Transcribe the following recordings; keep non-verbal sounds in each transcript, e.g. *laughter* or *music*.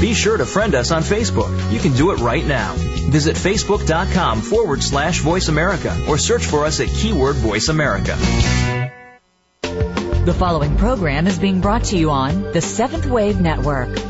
Be sure to friend us on Facebook. You can do it right now. Visit facebook.com forward slash voice America or search for us at keyword voice America. The following program is being brought to you on the Seventh Wave Network.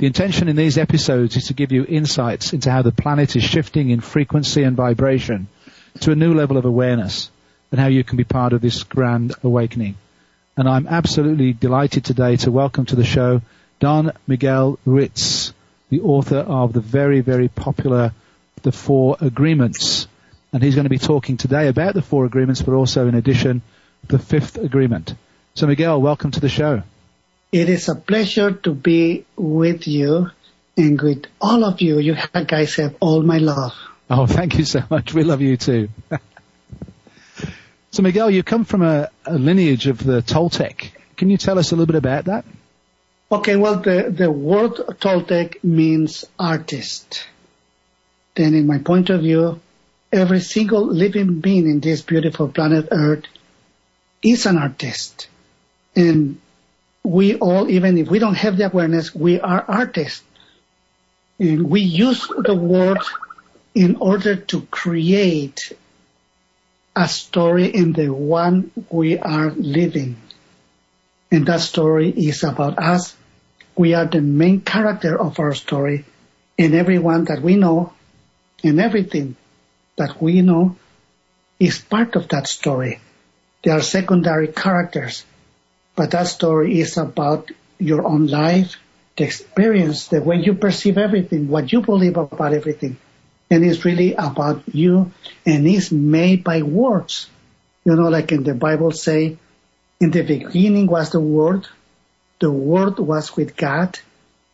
The intention in these episodes is to give you insights into how the planet is shifting in frequency and vibration to a new level of awareness and how you can be part of this grand awakening. And I'm absolutely delighted today to welcome to the show Don Miguel Ruiz, the author of the very, very popular The Four Agreements. And he's going to be talking today about the Four Agreements, but also in addition, the Fifth Agreement. So Miguel, welcome to the show. It is a pleasure to be with you and with all of you. You guys have all my love. Oh, thank you so much. We love you too. *laughs* so Miguel, you come from a, a, lineage of the Toltec. Can you tell us a little bit about that? Okay, well, the, the word Toltec means artist. Then in my point of view, every single living being in this beautiful planet Earth is an artist. And we all, even if we don't have the awareness, we are artists. And we use the word in order to create a story in the one we are living. And that story is about us. We are the main character of our story and everyone that we know and everything that we know is part of that story. They are secondary characters but that story is about your own life, the experience, the way you perceive everything, what you believe about everything. And it's really about you and it's made by words. You know, like in the Bible say, in the beginning was the Word, the Word was with God,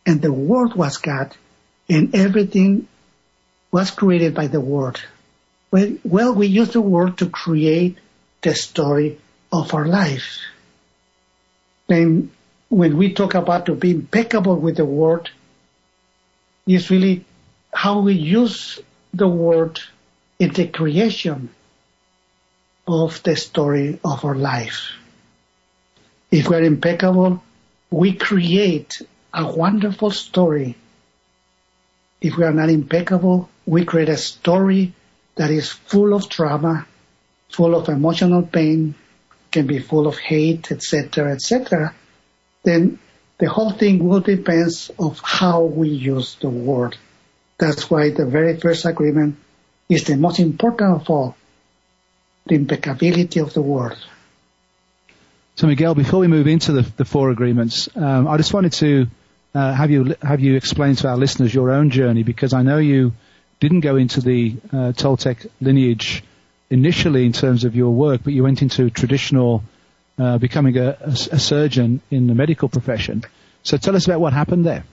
and the Word was God, and everything was created by the Word. Well, we use the Word to create the story of our life. And when we talk about to be impeccable with the word, is really how we use the word in the creation of the story of our life. If we're impeccable, we create a wonderful story. If we are not impeccable, we create a story that is full of trauma, full of emotional pain, can be full of hate, etc., etc., then the whole thing will depend of how we use the word. That's why the very first agreement is the most important of all, the impeccability of the word. So Miguel, before we move into the, the four agreements, um, I just wanted to uh, have you have you explain to our listeners your own journey because I know you didn't go into the uh, Toltec lineage initially in terms of your work, but you went into traditional, uh, becoming a, a, a, surgeon in the medical profession. So tell us about what happened there.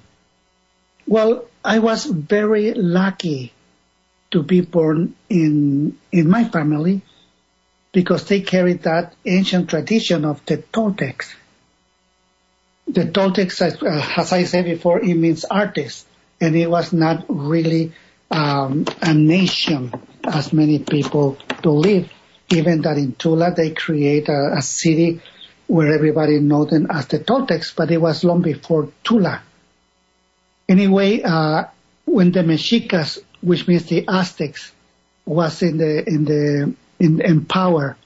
Well, I was very lucky to be born in in my family because they carried that ancient tradition of the Toltecs. The Toltecs, as, uh, as I said before, it means artist, and it was not really um, a nation as many people believe. Even that in Tula they create a, a city where everybody knows them as the Toltecs, but it was long before Tula. Anyway, uh, when the Mexicas which means the Aztecs, was in the in the in, in power,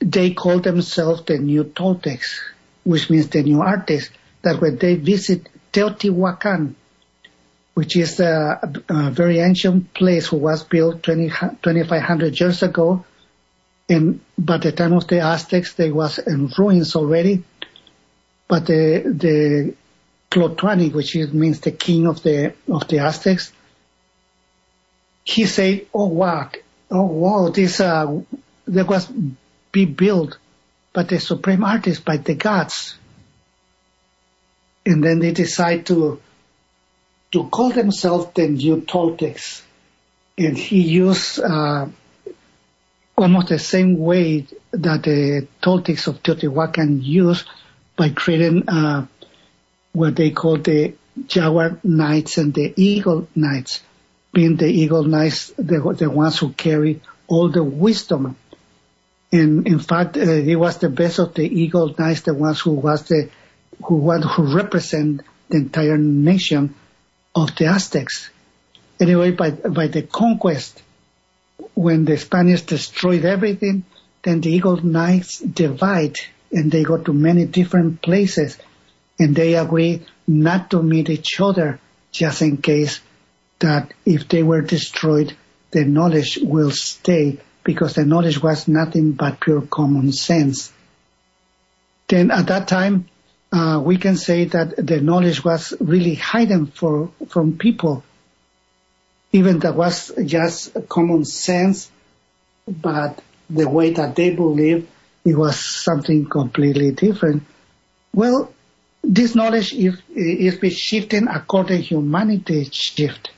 they called themselves the new Toltecs, which means the new artists. That when they visit Teotihuacan, which is a, a very ancient place who was built 20, 2500 years ago, and by the time of the Aztecs, they was in ruins already. But the the Tlatoani, which is, means the king of the of the Aztecs, he said, "Oh wow, oh wow, this uh, there was be built by the supreme artist, by the gods." And then they decide to to call themselves the new Toltecs, and he used uh, almost the same way that the Toltecs of Teotihuacan used by creating uh, what they call the Jaguar Knights and the Eagle Knights being the eagle knights, the, the ones who carry all the wisdom. And in fact, uh, he was the best of the eagle knights, the ones who was the, who who represent the entire nation of the Aztecs. Anyway, by, by the conquest, when the Spaniards destroyed everything, then the eagle knights divide and they go to many different places and they agree not to meet each other just in case that if they were destroyed, the knowledge will stay because the knowledge was nothing but pure common sense. Then at that time, uh, we can say that the knowledge was really hidden for, from people. Even that was just common sense, but the way that they believed it was something completely different. Well, this knowledge is, is shifting according to humanity shift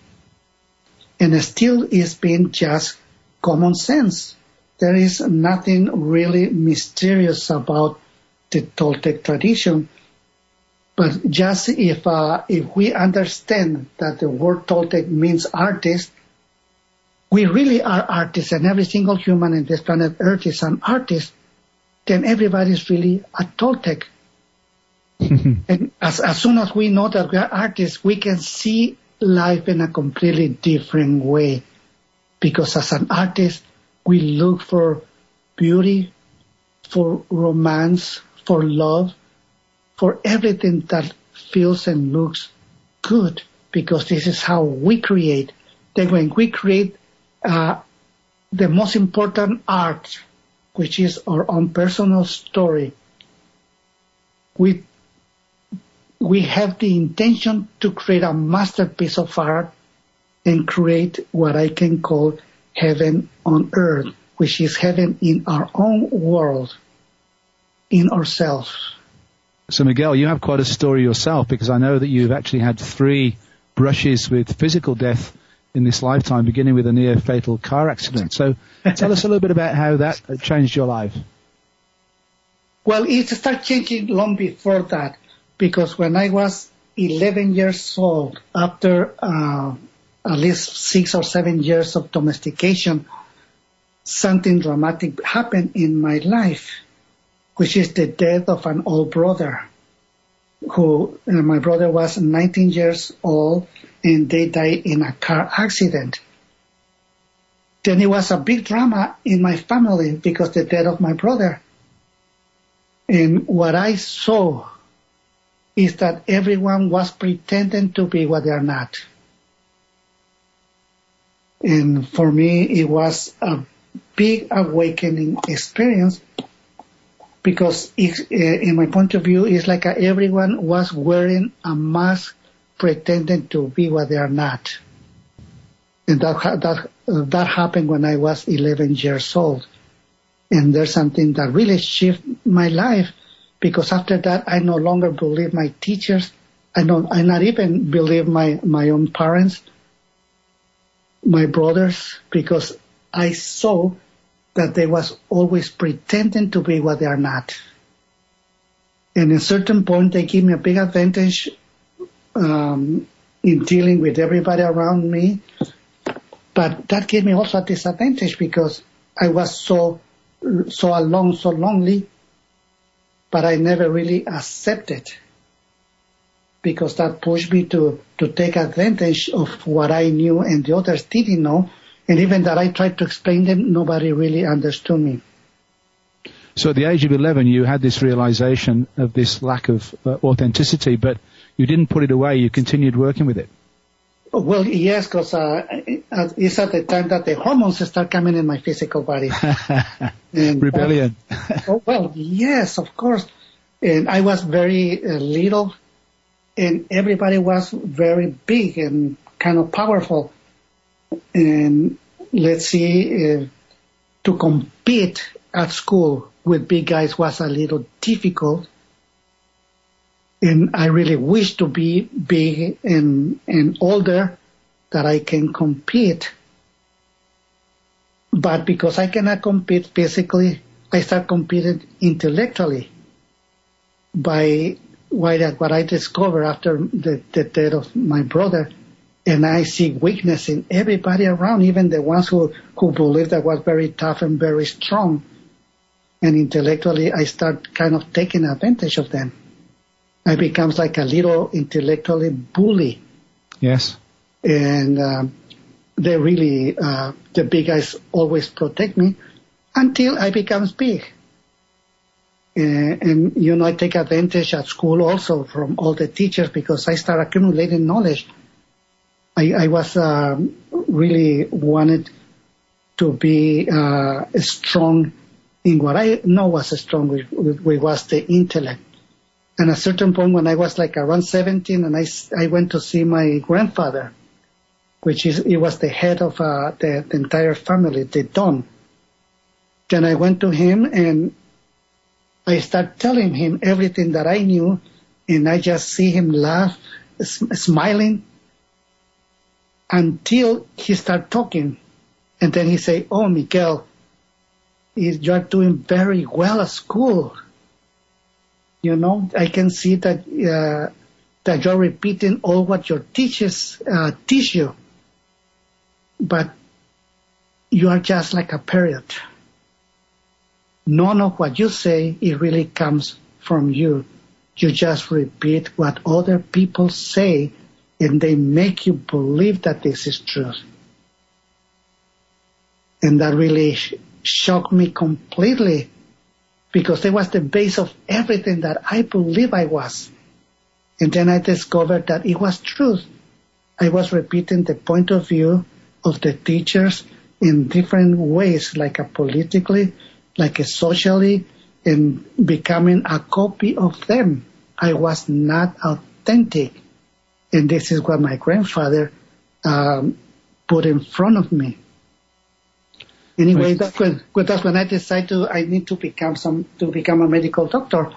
and still is being just common sense. There is nothing really mysterious about the Toltec tradition. But just if uh, if we understand that the word Toltec means artist, we really are artists, and every single human in this planet Earth is an artist. Then everybody is really a Toltec. *laughs* and as, as soon as we know that we are artists, we can see life in a completely different way. Because as an artist, we look for beauty, for romance, for love, for everything that feels and looks good, because this is how we create. Then when we create uh, the most important art, which is our own personal story, we we have the intention to create a masterpiece of art and create what I can call heaven on earth, which is heaven in our own world, in ourselves. So Miguel, you have quite a story yourself because I know that you've actually had three brushes with physical death in this lifetime, beginning with a near fatal car accident. So tell us a little bit about how that changed your life. Well, it started changing long before that because when I was 11 years old, after uh, at least six or seven years of domestication, something dramatic happened in my life, which is the death of an old brother. Who uh, my brother was 19 years old, and they died in a car accident. Then it was a big drama in my family because the death of my brother. And what I saw is that everyone was pretending to be what they are not. And for me, it was a big awakening experience because uh, in my point of view, it's like everyone was wearing a mask pretending to be what they are not. And that, that, that happened when I was 11 years old. And there's something that really shifted my life because after that I no longer believe my teachers. I don't, I not even believe my, my own parents, my brothers, because I saw that they was always pretending to be what they are not. And at a certain point, they give me a big advantage um, in dealing with everybody around me. But that gave me also a disadvantage because I was so so alone, so lonely, but I never really accepted because that pushed me to, to take advantage of what I knew and the others didn't know. And even that I tried to explain them, nobody really understood me. So at the age of 11, you had this realization of this lack of uh, authenticity, but you didn't put it away. You continued working with it. Well, yes, because uh, it's at the time that the hormones start coming in my physical body. and, *laughs* Rebellion. Uh, *laughs* oh, well, yes, of course. And I was very uh, little, and everybody was very big and kind of powerful. And let's see, uh, to compete at school with big guys was a little difficult. And I really wish to be big and, and older that I can compete. But because I cannot compete physically, I start competing intellectually by why that what I discovered after the, the death of my brother. And I see weakness in everybody around, even the ones who, who believed I was very tough and very strong and intellectually I start kind of taking advantage of them. I becomes like a little intellectually bully. Yes. And um, they really, uh, the big guys always protect me until I becomes big. And, and, you know, I take advantage at school also from all the teachers because I start accumulating knowledge. I, I was um, really wanted to be uh, strong in what I know was strong, which, which was the intellect. And at a certain point when I was like around 17 and I, I went to see my grandfather, which is, he was the head of uh, the, the entire family, the Don. Then I went to him and I start telling him everything that I knew and I just see him laugh, smiling until he start talking. And then he say, oh, Miguel, you're doing very well at school. You know, I can see that uh, that you're repeating all what your teachers uh, teach you, but you are just like a parrot. None of what you say it really comes from you. You just repeat what other people say, and they make you believe that this is truth. And that really shocked me completely because it was the base of everything that I believe I was. And then I discovered that it was truth. I was repeating the point of view of the teachers in different ways, like a politically, like a socially, and becoming a copy of them. I was not authentic. And this is what my grandfather um, put in front of me. Anyway, that's when, that's when I decided to, I need to become some, to become a medical doctor.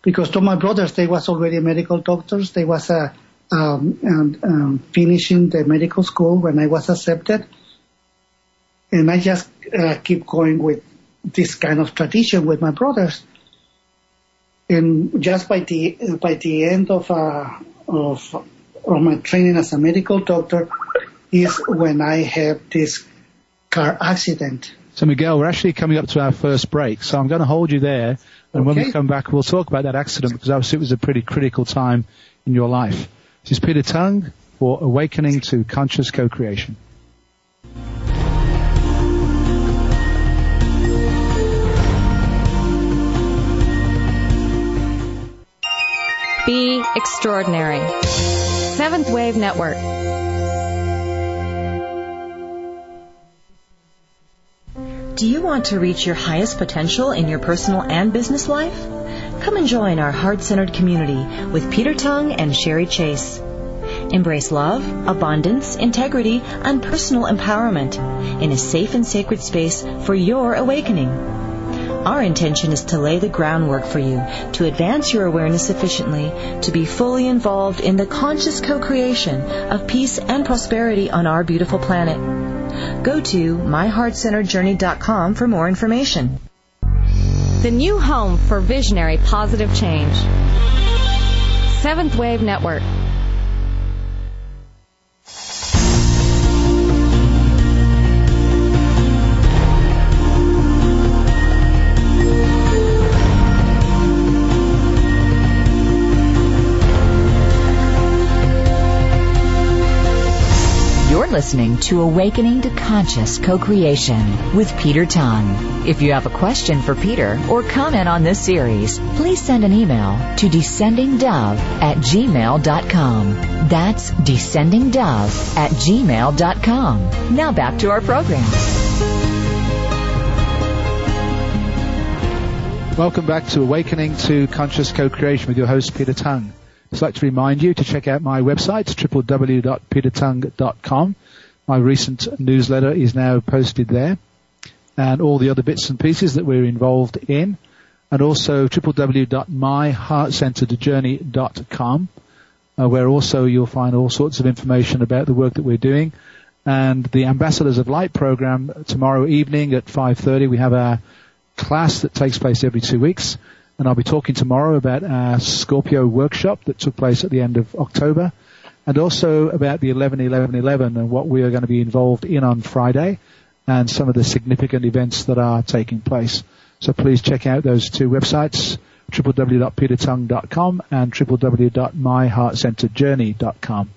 Because to my brothers, they was already medical doctors. They was, uh, um, um, um, finishing the medical school when I was accepted. And I just, uh, keep going with this kind of tradition with my brothers. And just by the, by the end of, uh, of, of my training as a medical doctor is when I have this car accident. So Miguel, we're actually coming up to our first break, so I'm going to hold you there, and okay. when we come back, we'll talk about that accident because obviously it was a pretty critical time in your life. This is Peter Tongue for Awakening to Conscious Co-Creation. Be extraordinary. Seventh Wave Network. Do you want to reach your highest potential in your personal and business life? Come and join our heart-centered community with Peter Tongue and Sherry Chase. Embrace love, abundance, integrity, and personal empowerment in a safe and sacred space for your awakening. Our intention is to lay the groundwork for you to advance your awareness sufficiently to be fully involved in the conscious co-creation of peace and prosperity on our beautiful planet. Go to myheartcenteredjourney.com for more information. The new home for visionary positive change. Seventh Wave Network. Listening to Awakening to Conscious Co-Creation with Peter Tongue. If you have a question for Peter or comment on this series, please send an email to descendingdove at gmail.com. That's descendingdove at gmail.com. Now back to our program. Welcome back to Awakening to Conscious Co-Creation with your host Peter Tongue. I'd like to remind you to check out my website, www.petertongue.com. My recent newsletter is now posted there. And all the other bits and pieces that we're involved in. And also www.myheartcenteredjourney.com uh, where also you'll find all sorts of information about the work that we're doing. And the Ambassadors of Light program tomorrow evening at 5.30 we have a class that takes place every two weeks. And I'll be talking tomorrow about our Scorpio workshop that took place at the end of October, and also about the 11 11 11 and what we are going to be involved in on Friday, and some of the significant events that are taking place. So please check out those two websites, www.petertongue.com and www.myheartcenteredjourney.com.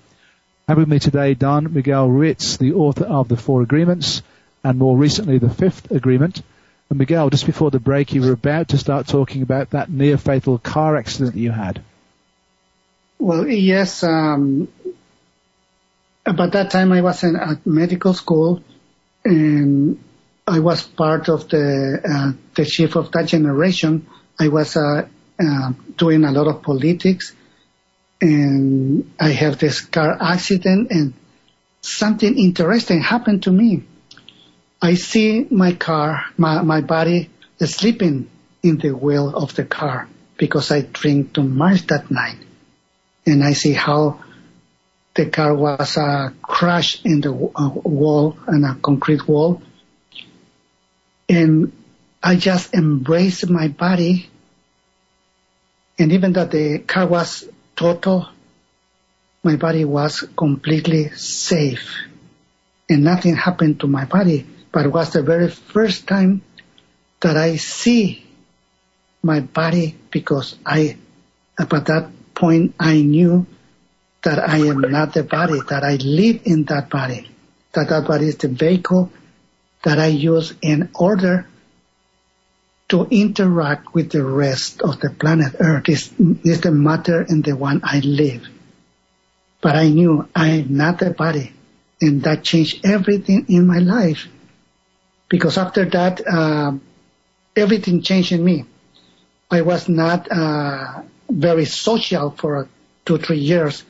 And with me today, Don Miguel Ruiz, the author of The Four Agreements, and more recently, The Fifth Agreement, and Miguel, just before the break, you were about to start talking about that near fatal car accident that you had. Well, yes. Um, about that time, I was in at medical school, and I was part of the uh, the chief of that generation. I was uh, uh, doing a lot of politics, and I have this car accident, and something interesting happened to me. I see my car, my, my body sleeping in the wheel of the car because I drink too much that night. And I see how the car was uh, crushed in the uh, wall, in a concrete wall. And I just embraced my body. And even though the car was total, my body was completely safe. And nothing happened to my body but it was the very first time that I see my body because I, at that point, I knew that I am not the body, that I live in that body, that that body is the vehicle that I use in order to interact with the rest of the planet Earth. Is is the matter in the one I live. But I knew I am not the body, and that changed everything in my life because after that, uh, everything changed in me. I was not uh, very social for two, three years.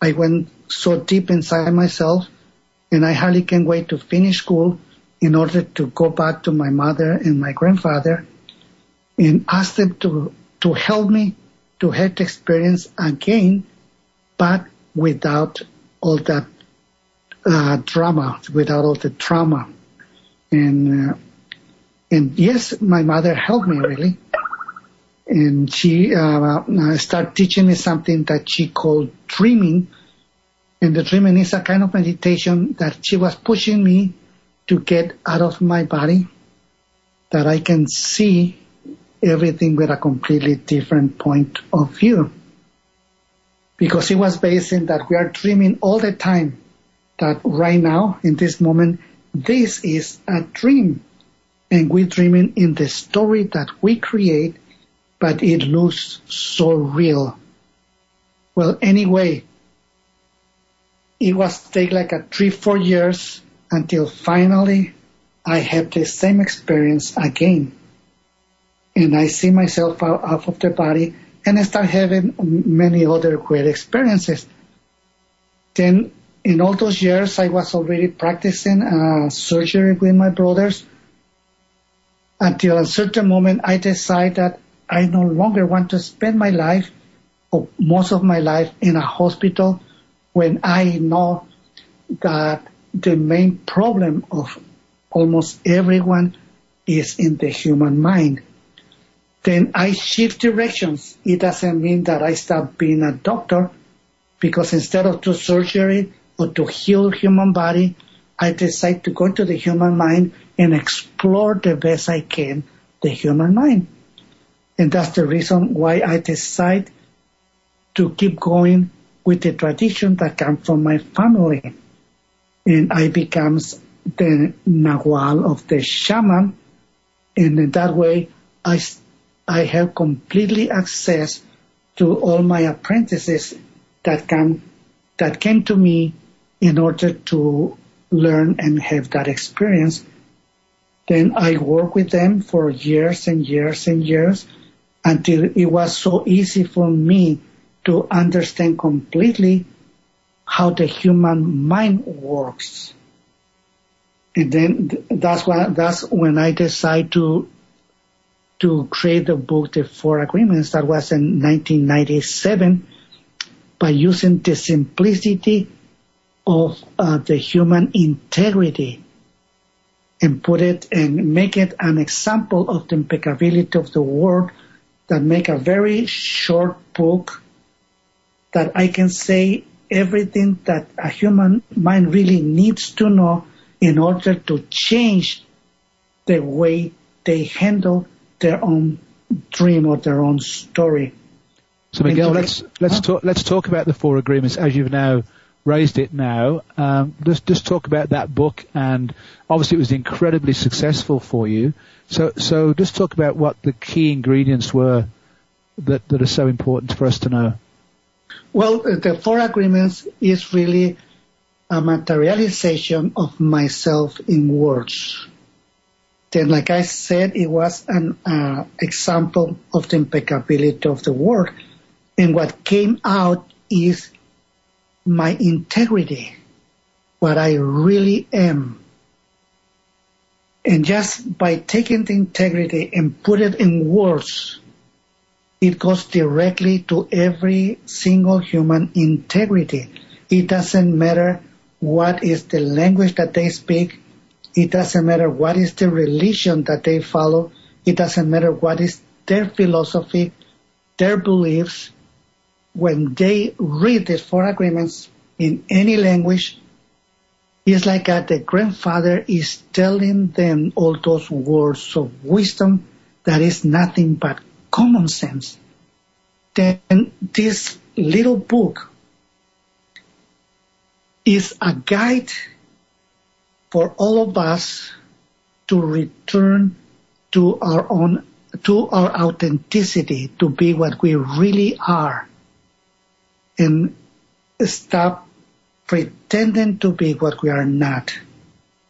I went so deep inside myself, and I hardly can wait to finish school in order to go back to my mother and my grandfather and ask them to, to help me to have the experience again, but without all that uh, drama, without all the trauma and uh, and yes, my mother helped me really, and she uh, uh, started teaching me something that she called dreaming, and the dreaming is a kind of meditation that she was pushing me to get out of my body, that I can see everything with a completely different point of view. Because it was based in that we are dreaming all the time, that right now, in this moment, this is a dream. And we're dreaming in the story that we create, but it looks so real. Well, anyway, it was take like a three, four years until finally I had the same experience again. And I see myself out, out of the body and I start having many other great experiences. Then in all those years, I was already practicing uh, surgery with my brothers until a certain moment I decided that I no longer want to spend my life or most of my life in a hospital when I know that the main problem of almost everyone is in the human mind. Then I shift directions. It doesn't mean that I stop being a doctor because instead of to surgery, or to heal human body, I decide to go to the human mind and explore the best I can the human mind. And that's the reason why I decide to keep going with the tradition that comes from my family. and I becomes the Nahual of the shaman. And in that way, I, I have completely access to all my apprentices that come, that came to me in order to learn and have that experience. Then I work with them for years and years and years until it was so easy for me to understand completely how the human mind works. And then that's why, that's when I decided to, to create the book, The Four Agreements, that was in 1997 by using the simplicity of uh, the human integrity and put it and make it an example of the impeccability of the word that make a very short book that I can say everything that a human mind really needs to know in order to change the way they handle their own dream or their own story. So Miguel, let's let's huh? talk let's talk about the four agreements as you've now raised it now. Um, just just talk about that book, and obviously it was incredibly successful for you. So so just talk about what the key ingredients were that that are so important for us to know. Well, the four agreements is really a materialization of myself in words. Then, like I said, it was an uh, example of the impeccability of the word. And what came out is my integrity, what I really am. And just by taking the integrity and put it in words, it goes directly to every single human integrity. It doesn't matter what is the language that they speak. It doesn't matter what is the religion that they follow. It doesn't matter what is their philosophy, their beliefs. When they read these four agreements in any language, it's like the grandfather is telling them all those words of wisdom that is nothing but common sense, then this little book is a guide for all of us to return to our own, to our authenticity, to be what we really are, and stop pretending to be what we are not,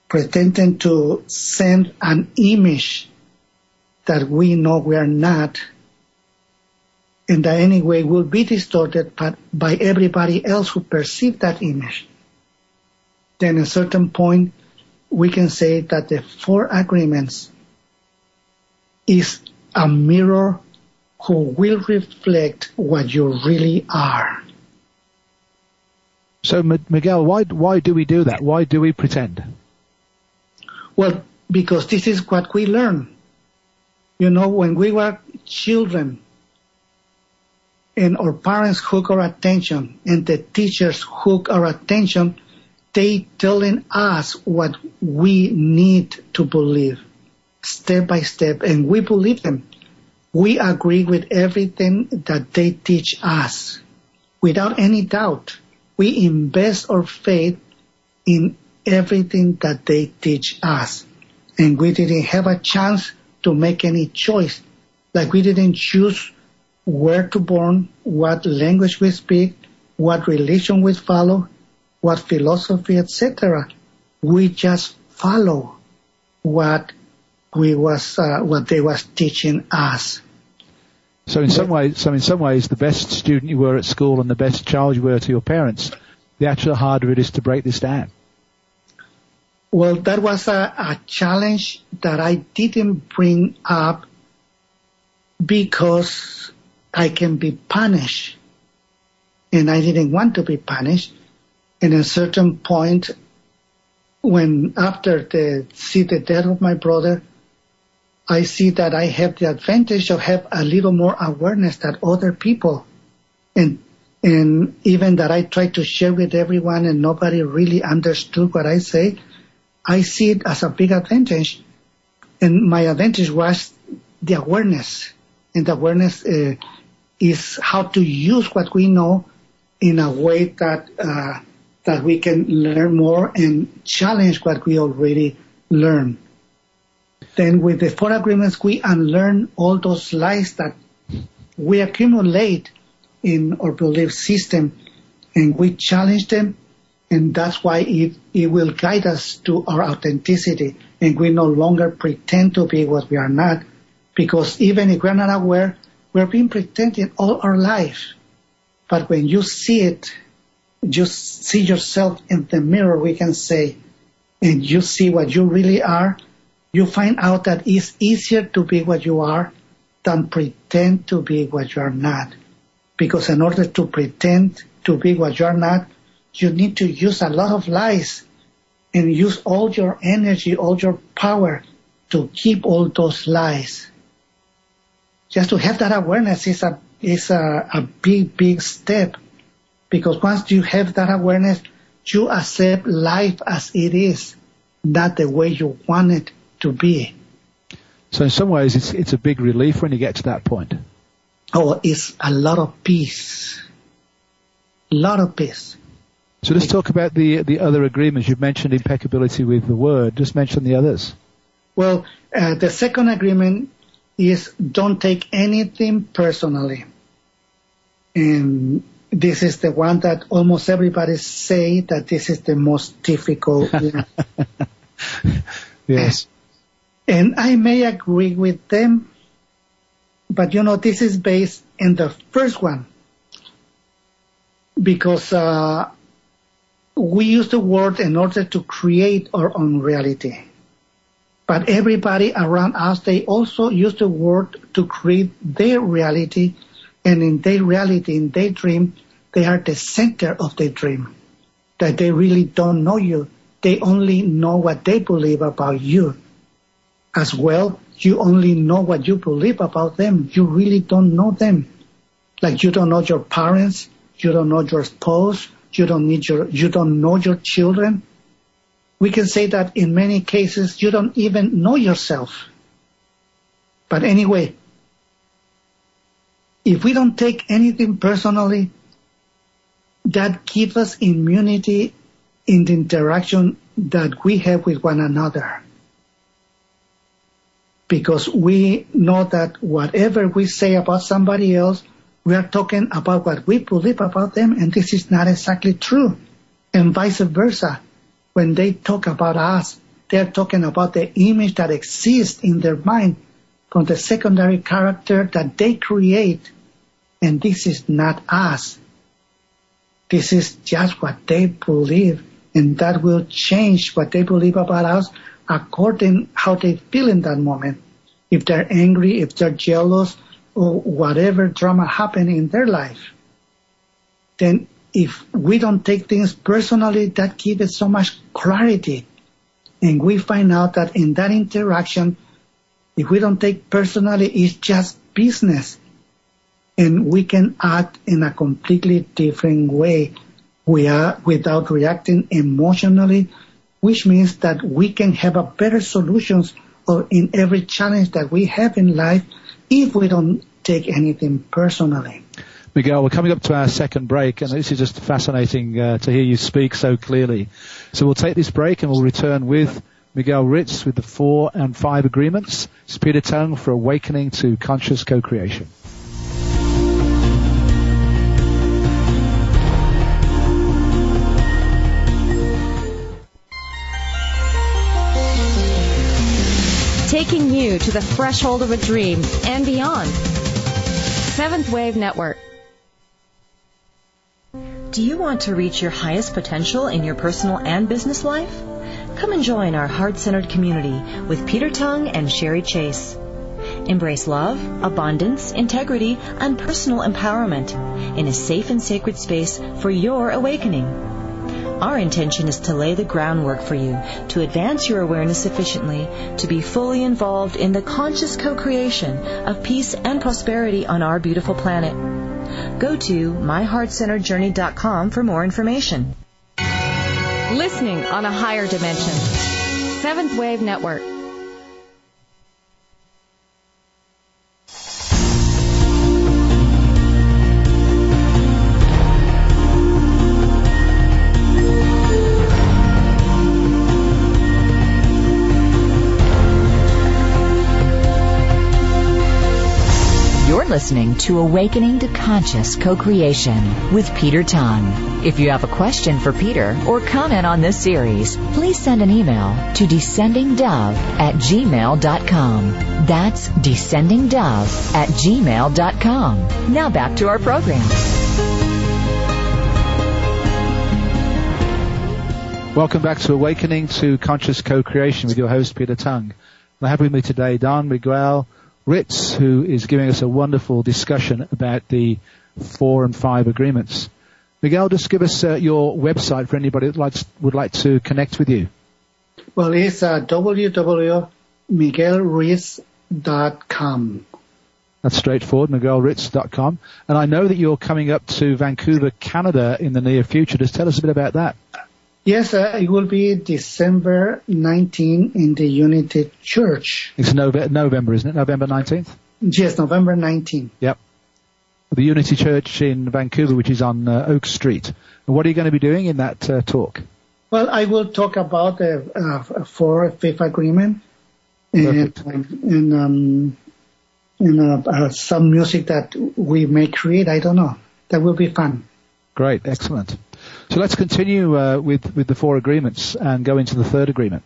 pretending to send an image that we know we are not, and that anyway will be distorted by everybody else who perceive that image. Then at a certain point, we can say that the four agreements is a mirror who will reflect what you really are. So Miguel, why why do we do that? Why do we pretend? Well, because this is what we learn. You know, when we were children and our parents hook our attention and the teachers hook our attention, they telling us what we need to believe step by step and we believe them. We agree with everything that they teach us without any doubt. We invest our faith in everything that they teach us and we didn't have a chance to make any choice. Like we didn't choose where to born, what language we speak, what religion we follow, what philosophy, etc. We just follow what we was uh, what they was teaching us. So in some ways, so in some ways, the best student you were at school and the best child you were to your parents, the actual harder it is to break this down. Well, that was a, a challenge that I didn't bring up because I can be punished and I didn't want to be punished. And at a certain point, when after the see the death of my brother, I see that I have the advantage of have a little more awareness than other people. And and even that I try to share with everyone and nobody really understood what I say, I see it as a big advantage. And my advantage was the awareness. And the awareness uh, is how to use what we know in a way that uh, that we can learn more and challenge what we already learned. Then with the four agreements, we unlearn all those lies that we accumulate in our belief system and we challenge them and that's why it, it will guide us to our authenticity and we no longer pretend to be what we are not because even if we're not aware, we're being pretending all our life. But when you see it, you see yourself in the mirror, we can say, and you see what you really are, you find out that it's easier to be what you are than pretend to be what you are not. Because in order to pretend to be what you are not, you need to use a lot of lies and use all your energy, all your power to keep all those lies. Just to have that awareness is a, is a, a big, big step because once you have that awareness, you accept life as it is, not the way you want it to be. So in some ways, it's it's a big relief when you get to that point. Oh, it's a lot of peace. A lot of peace. So let's talk about the the other agreements. You've mentioned impeccability with the word. Just mention the others. Well, uh, the second agreement is don't take anything personally. And this is the one that almost everybody say that this is the most difficult. *laughs* yes. And I may agree with them, but you know, this is based in the first one because uh, we use the word in order to create our own reality. But everybody around us, they also use the word to create their reality and in their reality, in their dream, they are the center of their dream. That they really don't know you. They only know what they believe about you. As well, you only know what you believe about them. You really don't know them. Like you don't know your parents, you don't know your spouse, you don't need your, you don't know your children. We can say that in many cases you don't even know yourself. But anyway, if we don't take anything personally, that gives us immunity in the interaction that we have with one another. Because we know that whatever we say about somebody else, we are talking about what we believe about them, and this is not exactly true. And vice versa. When they talk about us, they're talking about the image that exists in their mind from the secondary character that they create and this is not us. This is just what they believe and that will change what they believe about us according how they feel in that moment. If they're angry, if they're jealous, or whatever drama happened in their life, then if we don't take things personally, that gives us so much clarity. And we find out that in that interaction, if we don't take personally, it's just business and we can act in a completely different way. We are without reacting emotionally, which means that we can have a better solutions in every challenge that we have in life if we don't take anything personally. Miguel, we're coming up to our second break, and this is just fascinating uh, to hear you speak so clearly. So we'll take this break, and we'll return with Miguel Ruiz with the four and five agreements. It's Peter Tongue for Awakening to Conscious Co-Creation. Taking you to the threshold of a dream and beyond. Seventh Wave Network. Do you want to reach your highest potential in your personal and business life? Come and join our heart-centered community with Peter Tongue and Sherry Chase. Embrace love, abundance, integrity, and personal empowerment in a safe and sacred space for your awakening. Our intention is to lay the groundwork for you to advance your awareness sufficiently to be fully involved in the conscious co-creation of peace and prosperity on our beautiful planet. Go to myheartcenteredjourney.com for more information. Listening on a higher dimension. Seventh Wave Network. Listening to Awakening to Conscious Co-Creation with Peter Tongue. If you have a question for Peter or comment on this series, please send an email to descendingdove at gmail.com. That's descendingdove at gmail.com. Now back to our program. Welcome back to Awakening to Conscious Co-Creation with your host Peter Tongue. I have with me today Don Miguel Ruiz, who is giving us a wonderful discussion about the four and five agreements. Miguel, just give us uh, your website for anybody that likes, would like to connect with you. Well, it's uh, www.miguelruiz.com. That's straightforward, miguelruiz.com. And I know that you're coming up to Vancouver, Canada in the near future. Just tell us a bit about that. Yes, uh, it will be December 19 in the Unity Church. It's Nove- November, isn't it? November 19th? Yes, November 19th. Yep. The Unity Church in Vancouver, which is on uh, Oak Street. And what are you going to be doing in that uh, talk? Well, I will talk about the uh, four fifth agreement and, and, um, and uh, uh, some music that we may create. I don't know. That will be fun. Great, excellent. So let's continue uh, with with the four agreements and go into the third agreement.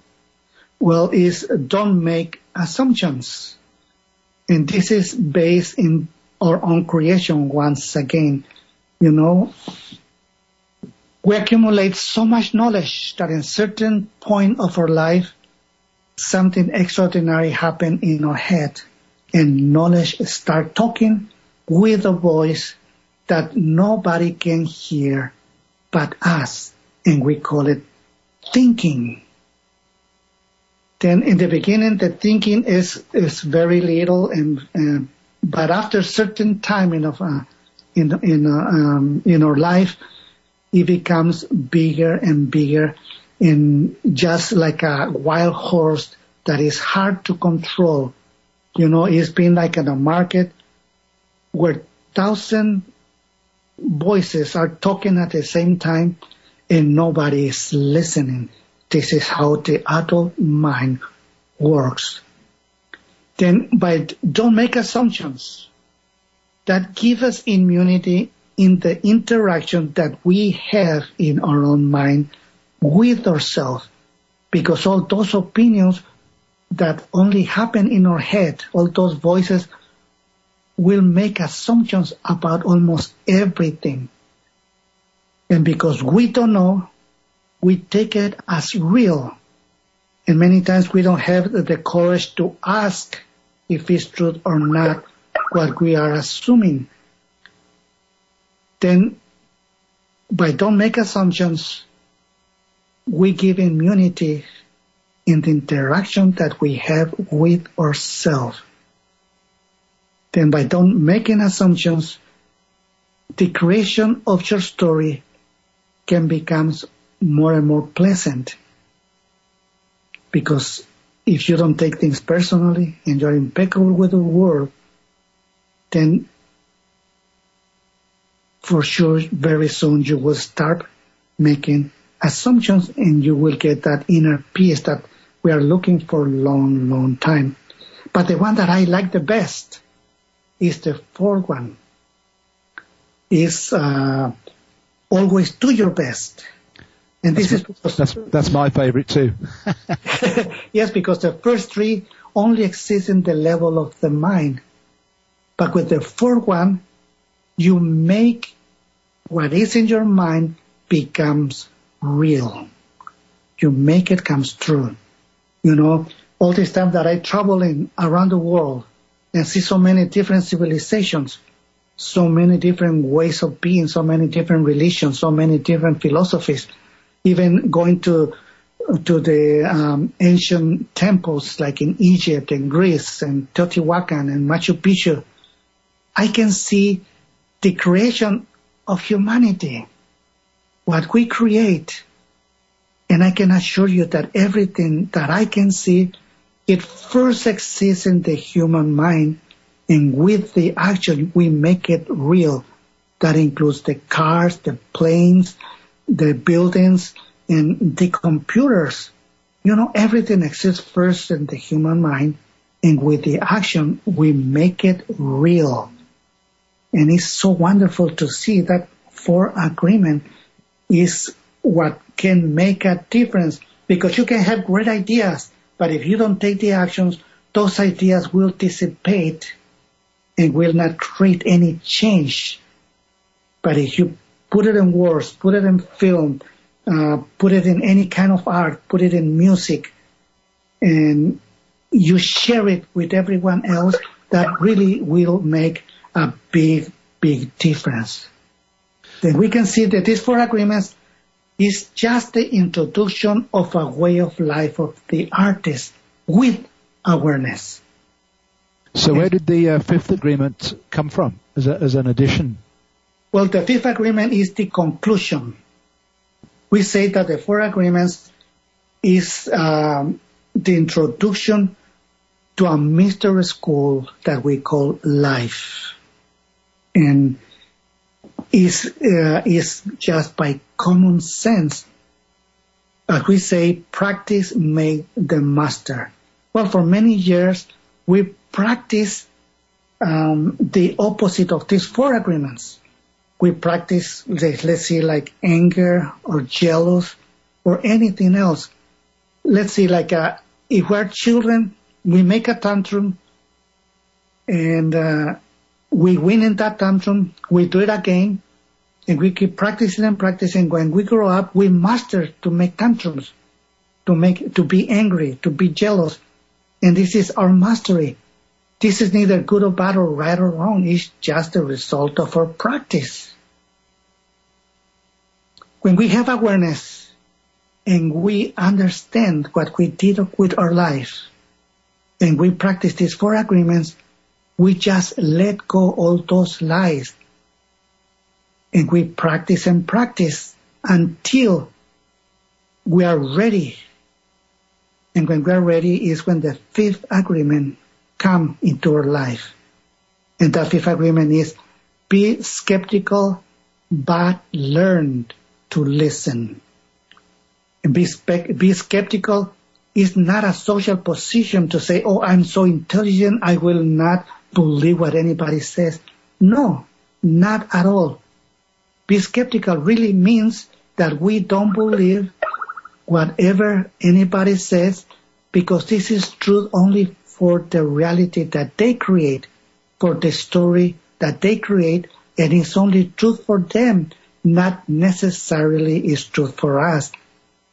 Well, is don't make assumptions, and this is based in our own creation once again. You know, we accumulate so much knowledge that in certain point of our life, something extraordinary happen in our head, and knowledge start talking with a voice that nobody can hear but us, and we call it thinking. Then in the beginning, the thinking is is very little, and uh, but after certain time in of uh, in in uh, um, in our life, it becomes bigger and bigger, and just like a wild horse that is hard to control. You know, it's been like in a market where thousand voices are talking at the same time and nobody is listening. This is how the adult mind works. Then by don't make assumptions that give us immunity in the interaction that we have in our own mind with ourselves because all those opinions that only happen in our head, all those voices will make assumptions about almost everything. And because we don't know, we take it as real. And many times we don't have the courage to ask if it's true or not what we are assuming. Then by don't make assumptions, we give immunity in the interaction that we have with ourselves then by don't making assumptions, the creation of your story can become more and more pleasant. Because if you don't take things personally and you're impeccable with the world, then for sure very soon you will start making assumptions and you will get that inner peace that we are looking for a long, long time. But the one that I like the best is the fourth one. Is uh, always do your best. And this that's, is because that's that's my favorite too. *laughs* yes, because the first three only exist in the level of the mind, but with the fourth one, you make what is in your mind becomes real. You make it comes true. You know, all this time that I travel in around the world, and see so many different civilizations, so many different ways of being, so many different religions, so many different philosophies, even going to to the um, ancient temples like in Egypt and Greece and Teotihuacan and Machu Picchu, I can see the creation of humanity, what we create. And I can assure you that everything that I can see it first exists in the human mind, and with the action, we make it real. That includes the cars, the planes, the buildings, and the computers. You know, everything exists first in the human mind, and with the action, we make it real. And it's so wonderful to see that for agreement is what can make a difference because you can have great ideas, but if you don't take the actions, those ideas will dissipate and will not create any change. But if you put it in words, put it in film, uh, put it in any kind of art, put it in music, and you share it with everyone else, that really will make a big, big difference. Then we can see that these four agreements is just the introduction of a way of life of the artist with awareness. So where did the uh, fifth agreement come from as, a, as an addition? Well, the fifth agreement is the conclusion. We say that the four agreements is um, the introduction to a mystery school that we call life. And is, uh, is just by common sense. As we say, practice made the master. Well, for many years, we practice um, the opposite of these four agreements. We practice, let's say, like anger or jealous or anything else. Let's say, like, uh, if we're children, we make a tantrum and uh, we win in that tantrum, we do it again, and we keep practicing and practicing. When we grow up, we master to make tantrums, to make, to be angry, to be jealous. And this is our mastery. This is neither good or bad or right or wrong. It's just the result of our practice. When we have awareness and we understand what we did with our life and we practice these four agreements, we just let go all those lies and we practice and practice until we are ready. And when we are ready is when the fifth agreement come into our life. And that fifth agreement is be skeptical, but learn to listen. And be, spe- be skeptical is not a social position to say, oh, I'm so intelligent, I will not believe what anybody says. No, not at all. Be skeptical really means that we don't believe whatever anybody says because this is truth only for the reality that they create, for the story that they create, and it's only truth for them, not necessarily is truth for us.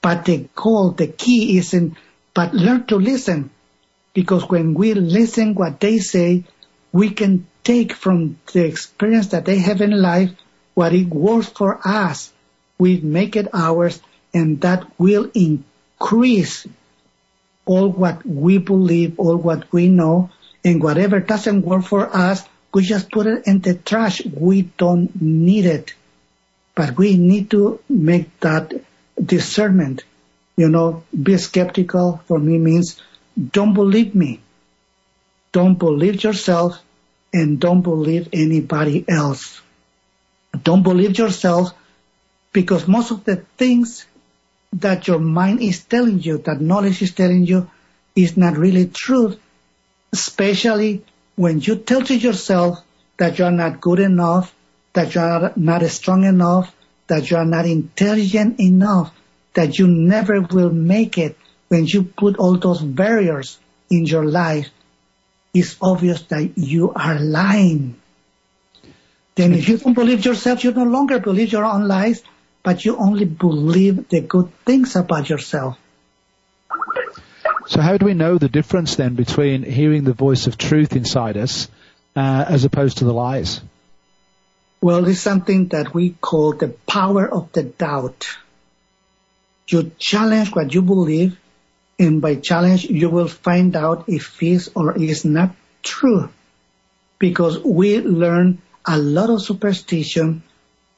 But the goal, the key isn't, but learn to listen. Because when we listen what they say, we can take from the experience that they have in life what it works for us. We make it ours and that will increase all what we believe, all what we know, and whatever doesn't work for us, we just put it in the trash. We don't need it. But we need to make that discernment. You know, be skeptical for me means don't believe me. Don't believe yourself and don't believe anybody else. Don't believe yourself because most of the things that your mind is telling you, that knowledge is telling you, is not really truth, especially when you tell to yourself that you are not good enough, that you are not strong enough, that you are not intelligent enough, that you never will make it when you put all those barriers in your life, it's obvious that you are lying. Then if you don't believe yourself, you no longer believe your own lies, but you only believe the good things about yourself. So how do we know the difference then between hearing the voice of truth inside us uh, as opposed to the lies? Well, it's something that we call the power of the doubt. You challenge what you believe, and by challenge, you will find out if it is or is not true. Because we learn a lot of superstition,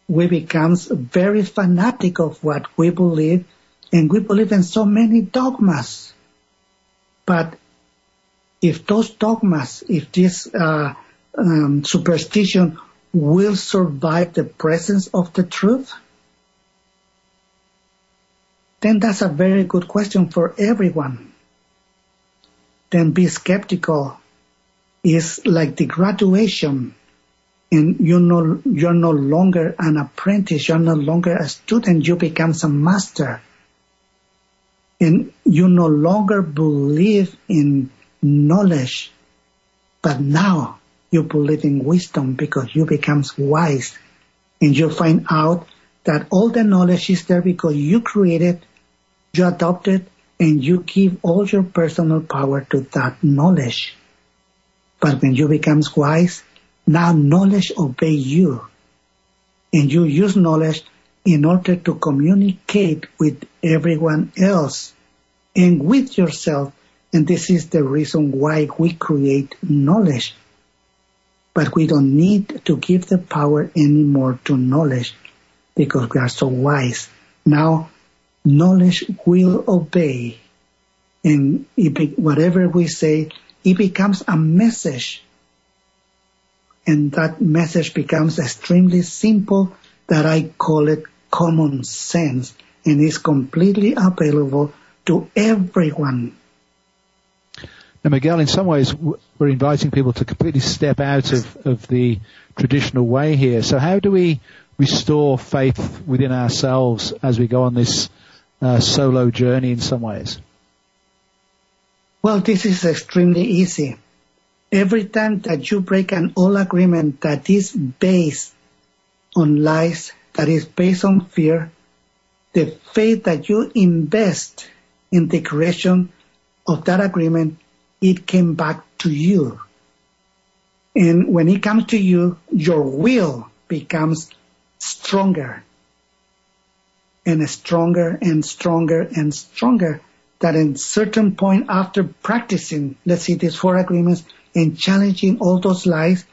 we become very fanatic of what we believe, and we believe in so many dogmas. But if those dogmas, if this uh, um, superstition will survive the presence of the truth, then that's a very good question for everyone. Then be skeptical is like the graduation and you no, you're no longer an apprentice, you're no longer a student, you become a master. And you no longer believe in knowledge, but now you believe in wisdom because you become wise and you find out that all the knowledge is there because you created, you adopted, and you give all your personal power to that knowledge. But when you become wise, now knowledge obey you. And you use knowledge in order to communicate with everyone else and with yourself. And this is the reason why we create knowledge. But we don't need to give the power anymore to knowledge because we are so wise. Now knowledge will obey and it, whatever we say, it becomes a message and that message becomes extremely simple that I call it common sense and is completely available to everyone. Now, Miguel, in some ways, we're inviting people to completely step out of, of the traditional way here. So how do we restore faith within ourselves as we go on this uh, solo journey in some ways? Well, this is extremely easy. Every time that you break an old agreement that is based on lies, that is based on fear, the faith that you invest in the creation of that agreement, it came back to you. And when it comes to you, your will becomes stronger and stronger and stronger and stronger that in certain point after practicing, let's see these four agreements, and challenging all those lies,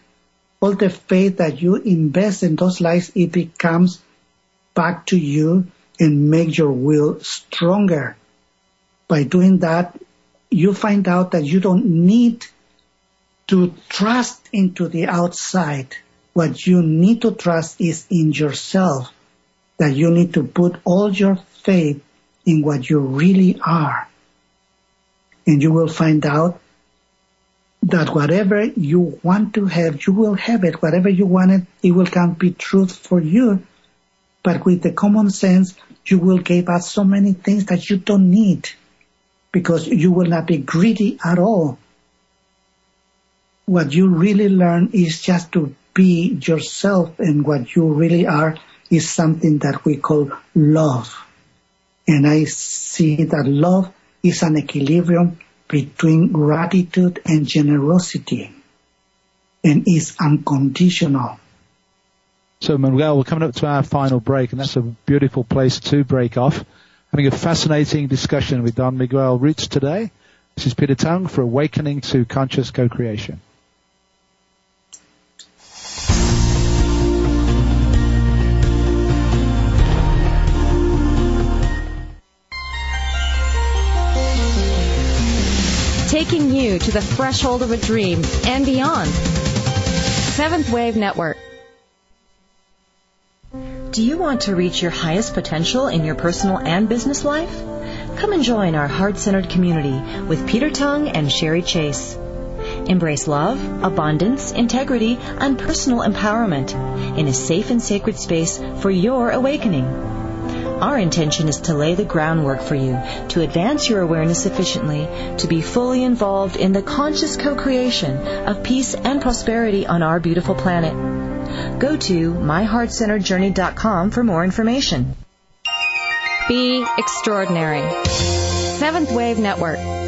all the faith that you invest in those lies, it becomes back to you and make your will stronger. By doing that, you find out that you don't need to trust into the outside. What you need to trust is in yourself. That you need to put all your faith in what you really are. And you will find out that whatever you want to have, you will have it. Whatever you wanted, it will come be truth for you. But with the common sense, you will give up so many things that you don't need because you will not be greedy at all. What you really learn is just to be yourself and what you really are is something that we call love. And I see that love is an equilibrium between gratitude and generosity and is unconditional. So Manuel, we're coming up to our final break and that's a beautiful place to break off. Having a fascinating discussion with Don Miguel Ruiz today. This is Peter Tongue for Awakening to Conscious Co-Creation. Taking you to the threshold of a dream and beyond. Seventh Wave Network. Do you want to reach your highest potential in your personal and business life? Come and join our heart-centered community with Peter Tongue and Sherry Chase. Embrace love, abundance, integrity, and personal empowerment in a safe and sacred space for your awakening. Our intention is to lay the groundwork for you to advance your awareness sufficiently to be fully involved in the conscious co-creation of peace and prosperity on our beautiful planet. Go to myheartcenteredjourney.com for more information. Be extraordinary. Seventh Wave Network.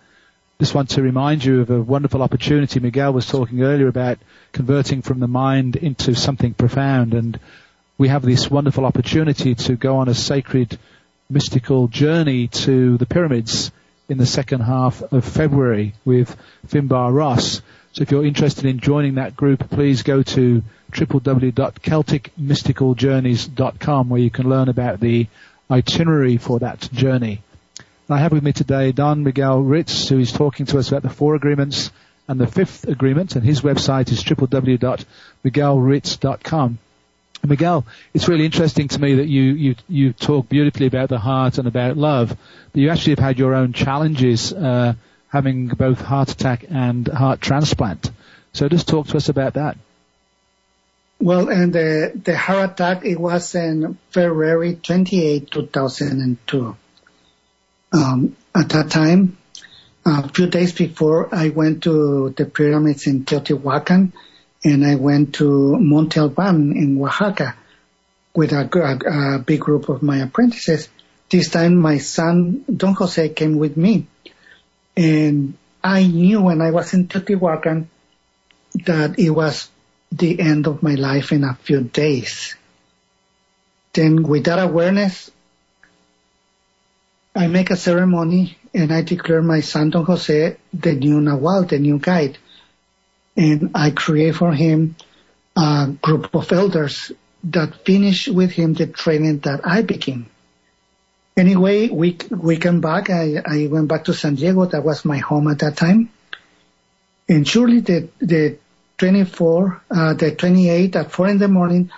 Just want to remind you of a wonderful opportunity. Miguel was talking earlier about converting from the mind into something profound and we have this wonderful opportunity to go on a sacred mystical journey to the pyramids in the second half of February with Finbar Ross. So if you're interested in joining that group, please go to www.celticmysticaljourneys.com where you can learn about the itinerary for that journey. I have with me today Don Miguel Ruiz, who is talking to us about the four agreements and the fifth agreement, and his website is www.miguelruiz.com. Miguel, it's really interesting to me that you, you, you talk beautifully about the heart and about love, but you actually have had your own challenges, uh, having both heart attack and heart transplant. So just talk to us about that. Well, and the, the heart attack, it was in February 28, 2002. Um, at that time, a few days before, I went to the pyramids in Teotihuacan and I went to Monte Alban in Oaxaca with a, a, a, big group of my apprentices. This time my son, Don Jose, came with me. And I knew when I was in Teotihuacan that it was the end of my life in a few days. Then with that awareness, I make a ceremony and I declare my son Don Jose the new Nahual, the new guide. And I create for him a group of elders that finish with him the training that I began. Anyway, we, we came back. I, I went back to San Diego. That was my home at that time. And surely the, the 24, uh, the 28 at 4 in the morning,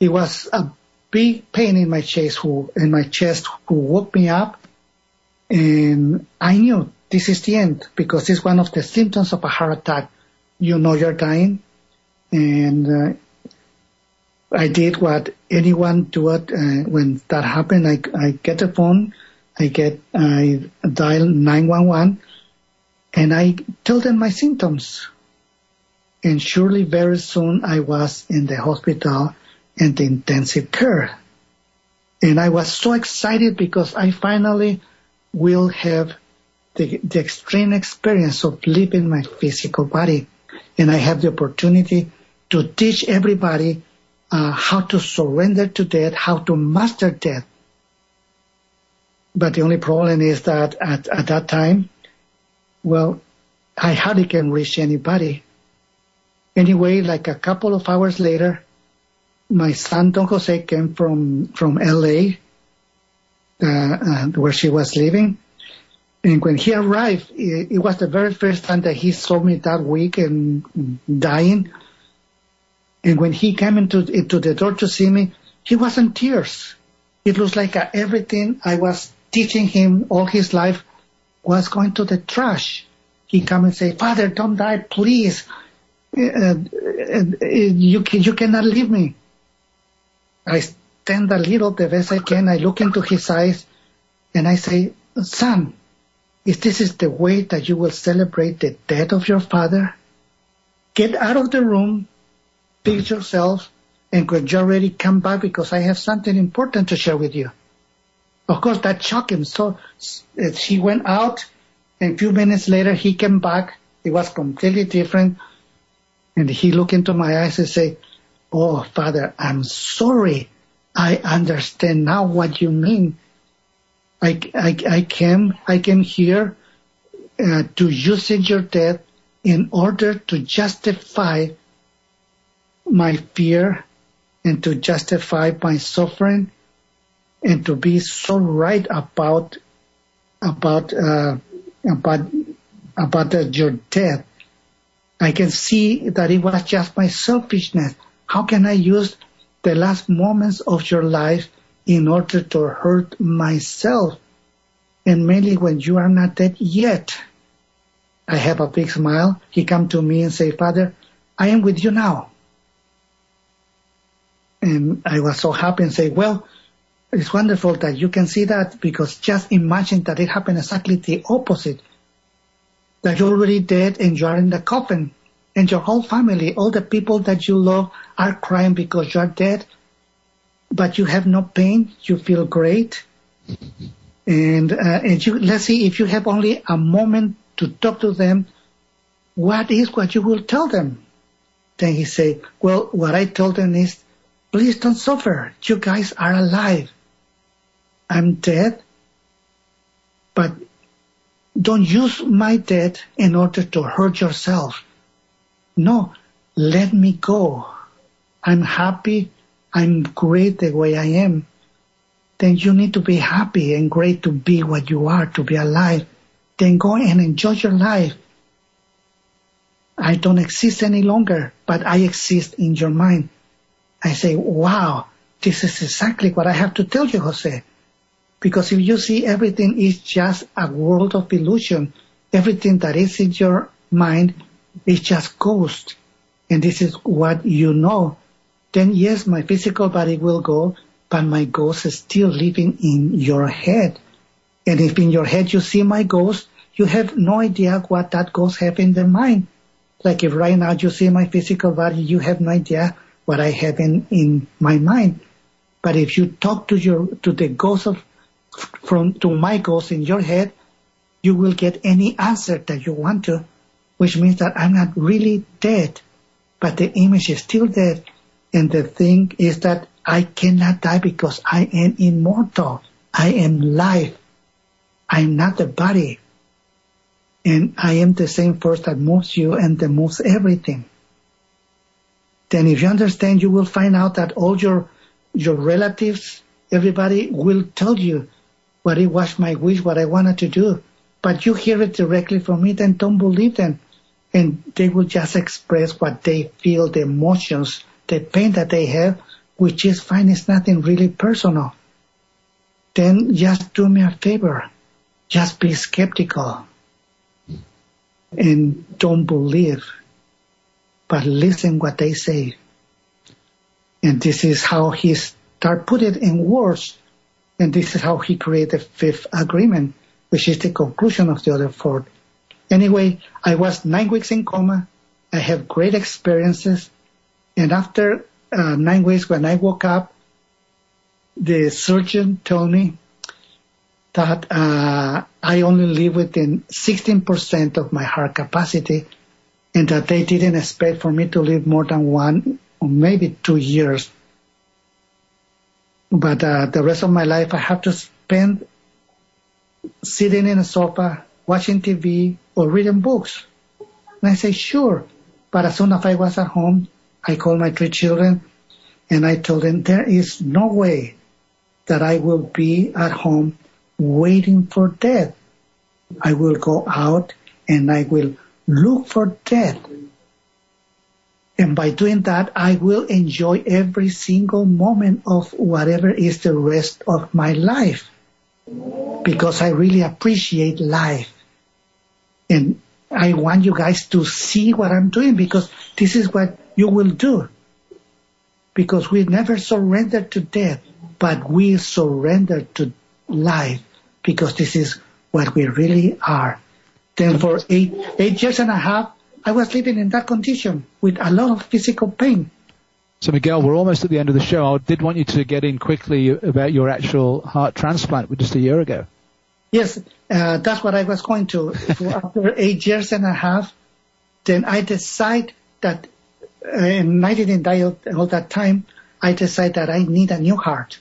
it was a big pain in my chest who, in my chest who woke me up. And I knew this is the end because it's one of the symptoms of a heart attack. You know you're dying. And, uh, I did what anyone do it, uh, when that happened. I, I get a phone. I get, I dial 911 and I tell them my symptoms and surely very soon I was in the hospital in the intensive care. And I was so excited because I finally will have the, the extreme experience of leaving my physical body. And I have the opportunity to teach everybody uh, how to surrender to death, how to master death. But the only problem is that at, at that time, well, I hardly can reach anybody Anyway, like a couple of hours later, my son Don Jose came from from LA, uh, uh, where she was living, and when he arrived, it, it, was the very first time that he saw me that week and dying. And when he came into into the door to see me, he was in tears. It looks like uh, everything I was teaching him all his life was going to the trash. He come and say, "Father, don't die, please." uh, you, you cannot leave me. I stand a little the best I can. I look into his eyes and I say, son, if this is the way that you will celebrate the death of your father, get out of the room, fix yourself, and when you're ready, come back because I have something important to share with you. Of course, that shocked him. So eh, he went out and a few minutes later he came back. It was completely different. And he looked into my eyes and said, Oh, Father, I'm sorry. I understand now what you mean. I, I, I came, I came here uh, to use your death in order to justify my fear and to justify my suffering and to be so right about about uh, about about uh, your death I can see that it was just my selfishness. How can I use the last moments of your life in order to hurt myself? And mainly when you are not dead yet. I have a big smile. He come to me and say, Father, I am with you now. And I was so happy and say, well, it's wonderful that you can see that because just imagine that it happened exactly the opposite that you're already dead and you are in the coffin and your whole family, all the people that you love are crying because you're dead, but you have no pain. You feel great. And, uh, and you, let's see if you have only a moment to talk to them, what is what you will tell them? Then he said, well, what I told them is, please don't suffer. You guys are alive. I'm dead, but don't use my death in order to hurt yourself. No, let me go. I'm happy. I'm great the way I am. Then you need to be happy and great to be what you are, to be alive. Then go and enjoy your life. I don't exist any longer, but I exist in your mind. I say, wow, this is exactly what I have to tell you, Jose. Because if you see everything is just a world of illusion, everything that is in your mind is just ghost. And this is what you know. Then yes, my physical body will go, but my ghost is still living in your head. And if in your head you see my ghost, you have no idea what that ghost have in their mind. Like if right now you see my physical body, you have no idea what I have in, in my mind. But if you talk to your, to the ghost of from to my ghost in your head, you will get any answer that you want to, which means that I'm not really dead, but the image is still dead. And the thing is that I cannot die because I am immortal. I am life. I'm not the body. And I am the same force that moves you and that moves everything. Then if you understand, you will find out that all your, your relatives, everybody will tell you what it was my wish, what I wanted to do. But you hear it directly from me, then don't believe them. And they will just express what they feel, the emotions, the pain that they have, which is fine. It's nothing really personal. Then just do me a favor. Just be skeptical and don't believe, but listen what they say. And this is how he start put it in words and this is how he created the fifth agreement, which is the conclusion of the other four. Anyway, I was nine weeks in coma. I have great experiences. And after uh, nine weeks, when I woke up, the surgeon told me that uh, I only live within 16% of my heart capacity and that they didn't expect for me to live more than one or maybe two years but uh, the rest of my life I have to spend sitting in a sofa, watching TV or reading books. And I say, sure. But as soon as I was at home, I called my three children and I told them there is no way that I will be at home waiting for death. I will go out and I will look for death. And by doing that, I will enjoy every single moment of whatever is the rest of my life. Because I really appreciate life. And I want you guys to see what I'm doing because this is what you will do. Because we never surrender to death, but we surrender to life because this is what we really are. Then for eight, eight years and a half, I was living in that condition with a lot of physical pain. So Miguel, we're almost at the end of the show. I did want you to get in quickly about your actual heart transplant just a year ago. Yes, uh, that's what I was going to. *laughs* after eight years and a half, then I decide that, and I didn't die all that time, I decide that I need a new heart.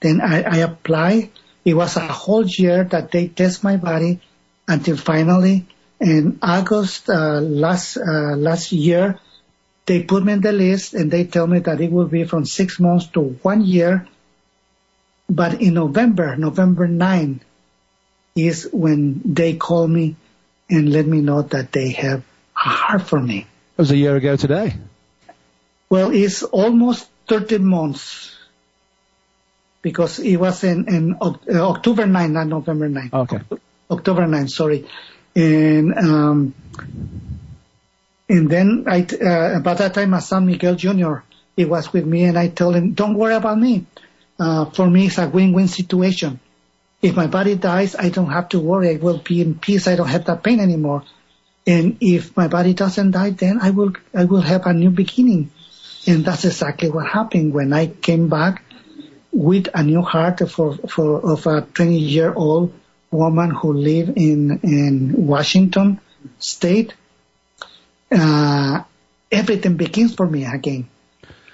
Then I, I apply. It was a whole year that they test my body until finally in August uh, last uh, last year, they put me in the list and they tell me that it will be from six months to one year. But in November, November 9, is when they call me and let me know that they have a heart for me. It was a year ago today. Well, it's almost 30 months because it was in, in uh, October 9, not November 9. Okay. October 9, sorry and um, and then I uh, by that time my son Miguel Jr. he was with me and I told him don't worry about me. Uh, for me it's a win-win situation. If my body dies, I don't have to worry. I will be in peace. I don't have that pain anymore. And if my body doesn't die, then I will I will have a new beginning. And that's exactly what happened when I came back with a new heart for for of a 20 year old woman who live in in Washington State. Uh, everything begins for me again.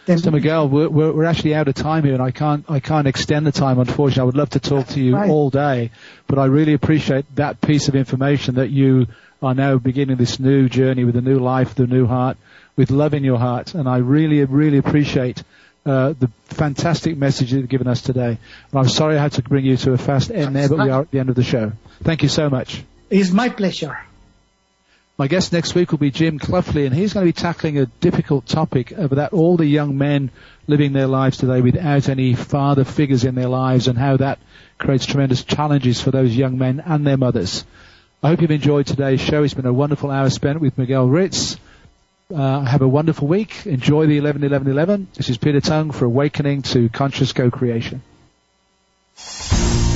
Then, so Miguel, we're, we're actually out of time here, and I can't I can't extend the time. Unfortunately, I would love to talk to you right. all day, but I really appreciate that piece of information that you are now beginning this new journey with a new life, the new heart, with love in your heart, and I really really appreciate uh, the fantastic message you've given us today. And I'm sorry I had to bring you to a fast end there, but we are at the end of the show. Thank you so much. It's my pleasure. My guest next week will be Jim Cluffley, and he's going to be tackling a difficult topic about all the young men living their lives today without any father figures in their lives and how that creates tremendous challenges for those young men and their mothers. I hope you've enjoyed today's show. It's been a wonderful hour spent with Miguel Ruiz. Uh, have a wonderful week. Enjoy the 11 11 11. This is Peter Tongue for Awakening to Conscious Co-Creation. that